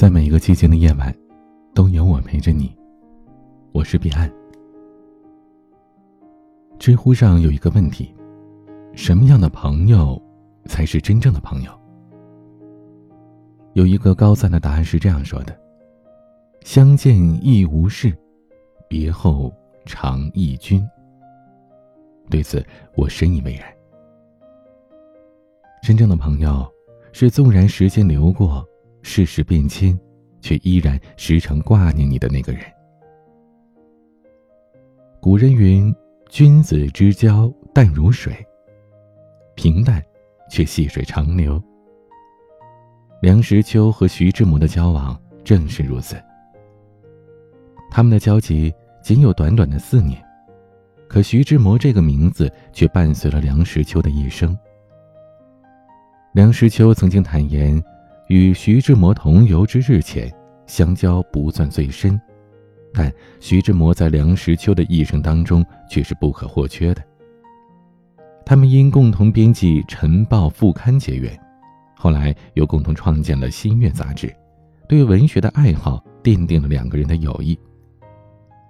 在每一个寂静的夜晚，都有我陪着你。我是彼岸。知乎上有一个问题：什么样的朋友才是真正的朋友？有一个高赞的答案是这样说的：“相见亦无事，别后常忆君。”对此，我深以为然。真正的朋友，是纵然时间流过。世事变迁，却依然时常挂念你的那个人。古人云：“君子之交淡如水，平淡却细水长流。”梁实秋和徐志摩的交往正是如此。他们的交集仅有短短的四年，可徐志摩这个名字却伴随了梁实秋的一生。梁实秋曾经坦言。与徐志摩同游之日前，相交不算最深，但徐志摩在梁实秋的一生当中却是不可或缺的。他们因共同编辑《晨报》副刊结缘，后来又共同创建了《新月》杂志，对文学的爱好奠定了两个人的友谊。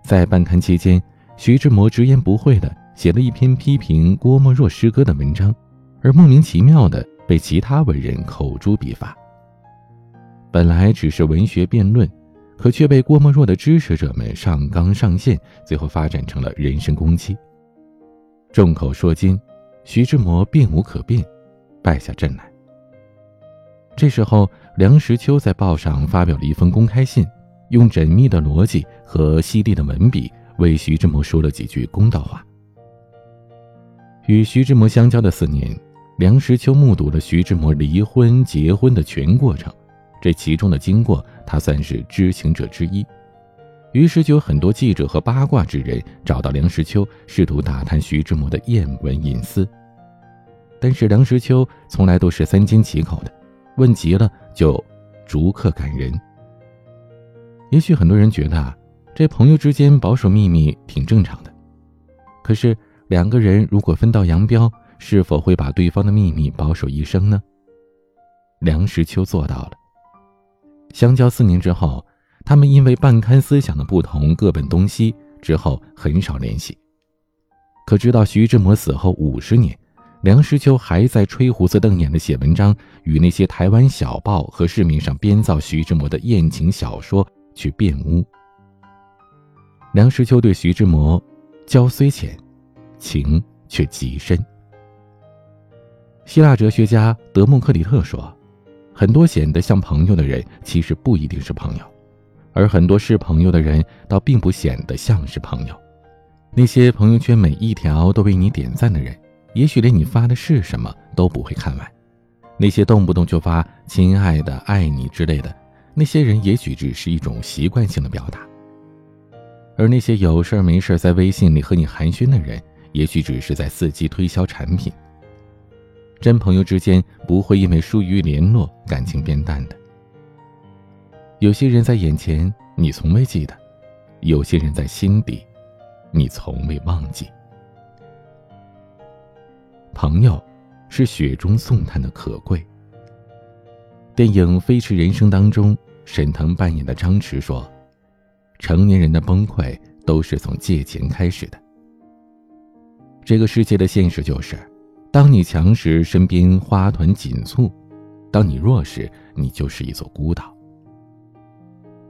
在办刊期间，徐志摩直言不讳地写了一篇批评郭沫若诗歌的文章，而莫名其妙地被其他文人口诛笔伐。本来只是文学辩论，可却被郭沫若的支持者们上纲上线，最后发展成了人身攻击。众口铄金，徐志摩变无可辩，败下阵来。这时候，梁实秋在报上发表了一封公开信，用缜密的逻辑和犀利的文笔为徐志摩说了几句公道话。与徐志摩相交的四年，梁实秋目睹了徐志摩离婚、结婚的全过程。这其中的经过，他算是知情者之一，于是就有很多记者和八卦之人找到梁实秋，试图打探徐志摩的艳闻隐私。但是梁实秋从来都是三缄其口的，问急了就逐客赶人。也许很多人觉得啊，这朋友之间保守秘密挺正常的，可是两个人如果分道扬镳，是否会把对方的秘密保守一生呢？梁实秋做到了。相交四年之后，他们因为办刊思想的不同，各奔东西，之后很少联系。可直到徐志摩死后五十年，梁实秋还在吹胡子瞪眼的写文章，与那些台湾小报和市面上编造徐志摩的艳情小说去辩污。梁实秋对徐志摩，交虽浅，情却极深。希腊哲学家德谟克里特说。很多显得像朋友的人，其实不一定是朋友；而很多是朋友的人，倒并不显得像是朋友。那些朋友圈每一条都为你点赞的人，也许连你发的是什么都不会看完；那些动不动就发“亲爱的”“爱你”之类的，那些人也许只是一种习惯性的表达；而那些有事没事在微信里和你寒暄的人，也许只是在伺机推销产品。真朋友之间不会因为疏于联络感情变淡的。有些人在眼前你从未记得，有些人在心底，你从未忘记。朋友，是雪中送炭的可贵。电影《飞驰人生》当中，沈腾扮演的张弛说：“成年人的崩溃都是从借钱开始的。”这个世界的现实就是。当你强时，身边花团锦簇；当你弱时，你就是一座孤岛。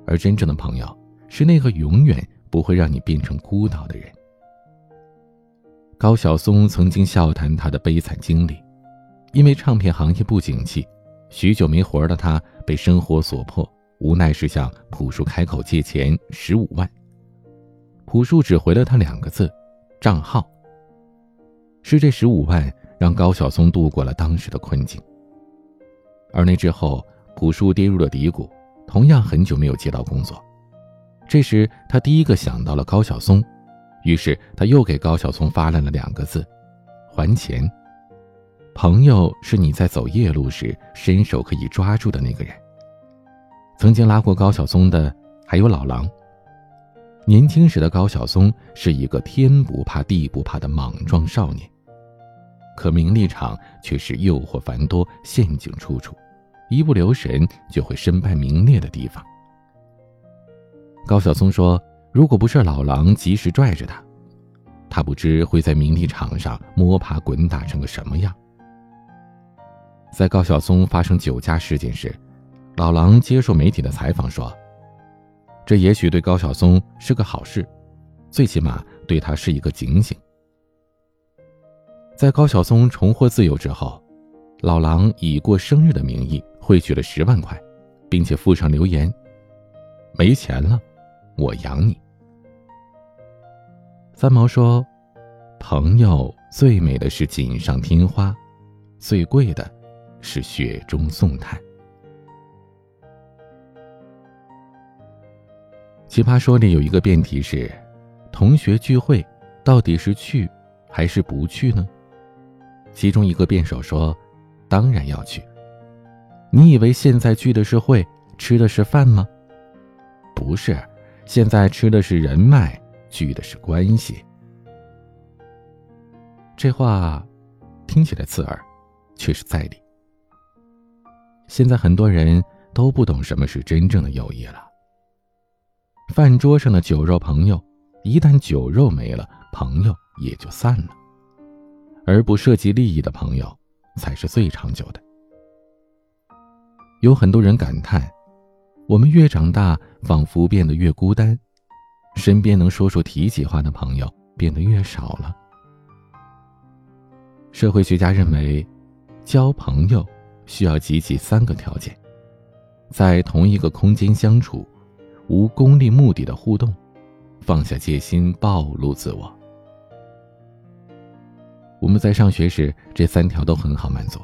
而真正的朋友，是那个永远不会让你变成孤岛的人。高晓松曾经笑谈他的悲惨经历，因为唱片行业不景气，许久没活的他被生活所迫，无奈是向朴树开口借钱十五万。朴树只回了他两个字：账号。是这十五万。让高晓松度过了当时的困境。而那之后，朴树跌入了低谷，同样很久没有接到工作。这时，他第一个想到了高晓松，于是他又给高晓松发来了两个字：还钱。朋友是你在走夜路时伸手可以抓住的那个人。曾经拉过高晓松的还有老狼。年轻时的高晓松是一个天不怕地不怕的莽撞少年。可名利场却是诱惑繁多，陷阱处处，一不留神就会身败名裂的地方。高晓松说：“如果不是老狼及时拽着他，他不知会在名利场上摸爬滚打成个什么样。”在高晓松发生酒驾事件时，老狼接受媒体的采访说：“这也许对高晓松是个好事，最起码对他是一个警醒。”在高晓松重获自由之后，老狼以过生日的名义汇取了十万块，并且附上留言：“没钱了。”我养你。三毛说：“朋友最美的是锦上添花，最贵的是雪中送炭。”奇葩说里有一个辩题是：同学聚会到底是去还是不去呢？其中一个辩手说：“当然要去。”你以为现在聚的是会，吃的是饭吗？不是。现在吃的是人脉，聚的是关系。这话听起来刺耳，却是在理。现在很多人都不懂什么是真正的友谊了。饭桌上的酒肉朋友，一旦酒肉没了，朋友也就散了。而不涉及利益的朋友，才是最长久的。有很多人感叹。我们越长大，仿佛变得越孤单，身边能说出提起话的朋友变得越少了。社会学家认为，交朋友需要集齐三个条件：在同一个空间相处，无功利目的的互动，放下戒心，暴露自我。我们在上学时，这三条都很好满足。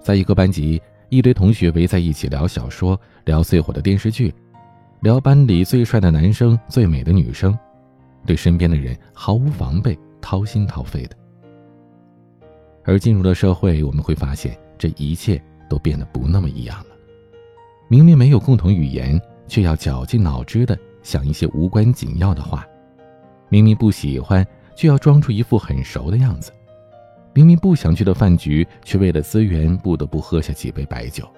在一个班级。一堆同学围在一起聊小说，聊最火的电视剧，聊班里最帅的男生、最美的女生，对身边的人毫无防备，掏心掏肺的。而进入了社会，我们会发现这一切都变得不那么一样了。明明没有共同语言，却要绞尽脑汁的想一些无关紧要的话；明明不喜欢，却要装出一副很熟的样子。明明不想去的饭局，却为了资源不得不喝下几杯白酒。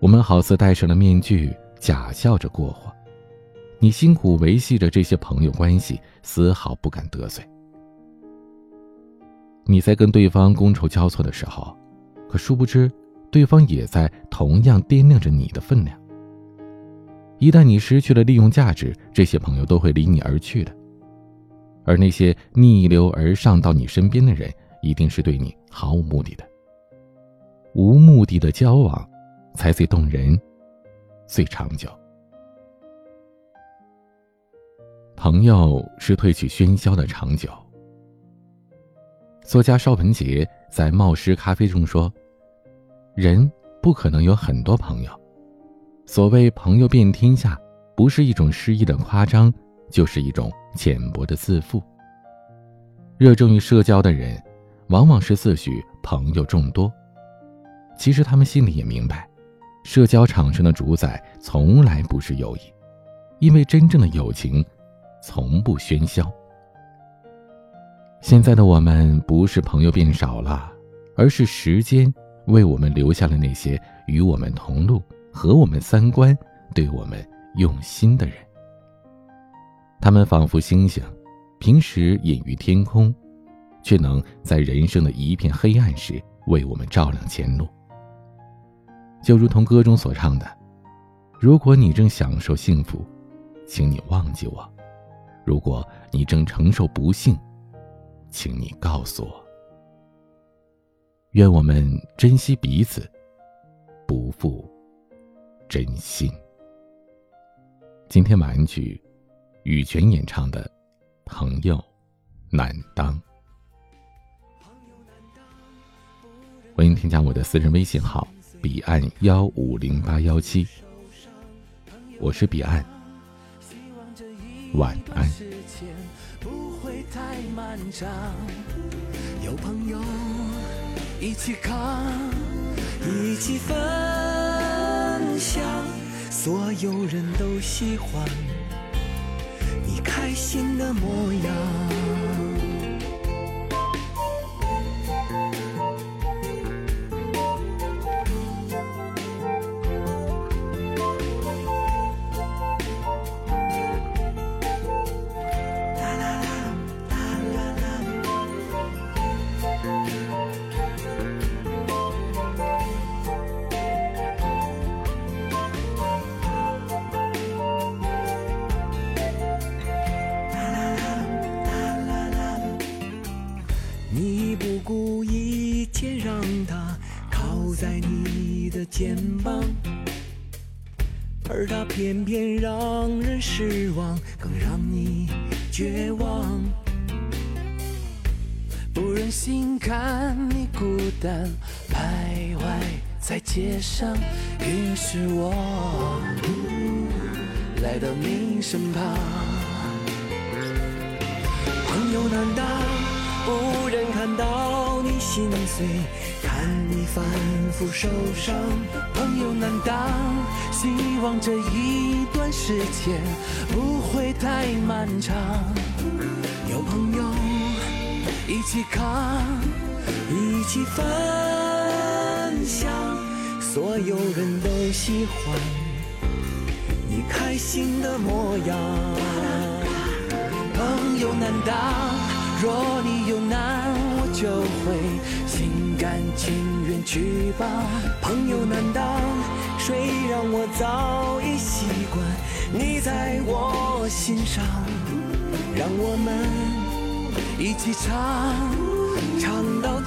我们好似戴上了面具，假笑着过活。你辛苦维系着这些朋友关系，丝毫不敢得罪。你在跟对方觥筹交错的时候，可殊不知，对方也在同样掂量着你的分量。一旦你失去了利用价值，这些朋友都会离你而去的。而那些逆流而上到你身边的人，一定是对你毫无目的的。无目的的交往，才最动人，最长久。朋友是褪去喧嚣的长久。作家邵文杰在《冒失咖啡》中说：“人不可能有很多朋友。所谓朋友遍天下，不是一种诗意的夸张。”就是一种浅薄的自负。热衷于社交的人，往往是自诩朋友众多，其实他们心里也明白，社交场上的主宰从来不是友谊，因为真正的友情，从不喧嚣。现在的我们不是朋友变少了，而是时间为我们留下了那些与我们同路、和我们三观、对我们用心的人。他们仿佛星星，平时隐于天空，却能在人生的一片黑暗时为我们照亮前路。就如同歌中所唱的：“如果你正享受幸福，请你忘记我；如果你正承受不幸，请你告诉我。”愿我们珍惜彼此，不负真心。今天晚安曲。羽泉演唱的《朋友难当》，欢迎添加我的私人微信号：彼岸幺五零八幺七，我是彼岸，晚安。有朋友一起扛，一起分享，所有人都喜欢。开心的模样。而他偏偏让人失望，更让你绝望。不忍心看你孤单徘徊在街上，于是我来到你身旁。朋友难当，心碎，看你反复受伤。朋友难当，希望这一段时间不会太漫长。有朋友一起扛，一起分享，所有人都喜欢你开心的模样。朋友难当，若你有难，就会心甘情愿去吧。朋友难当，谁让我早已习惯你在我心上，让我们一起唱，唱到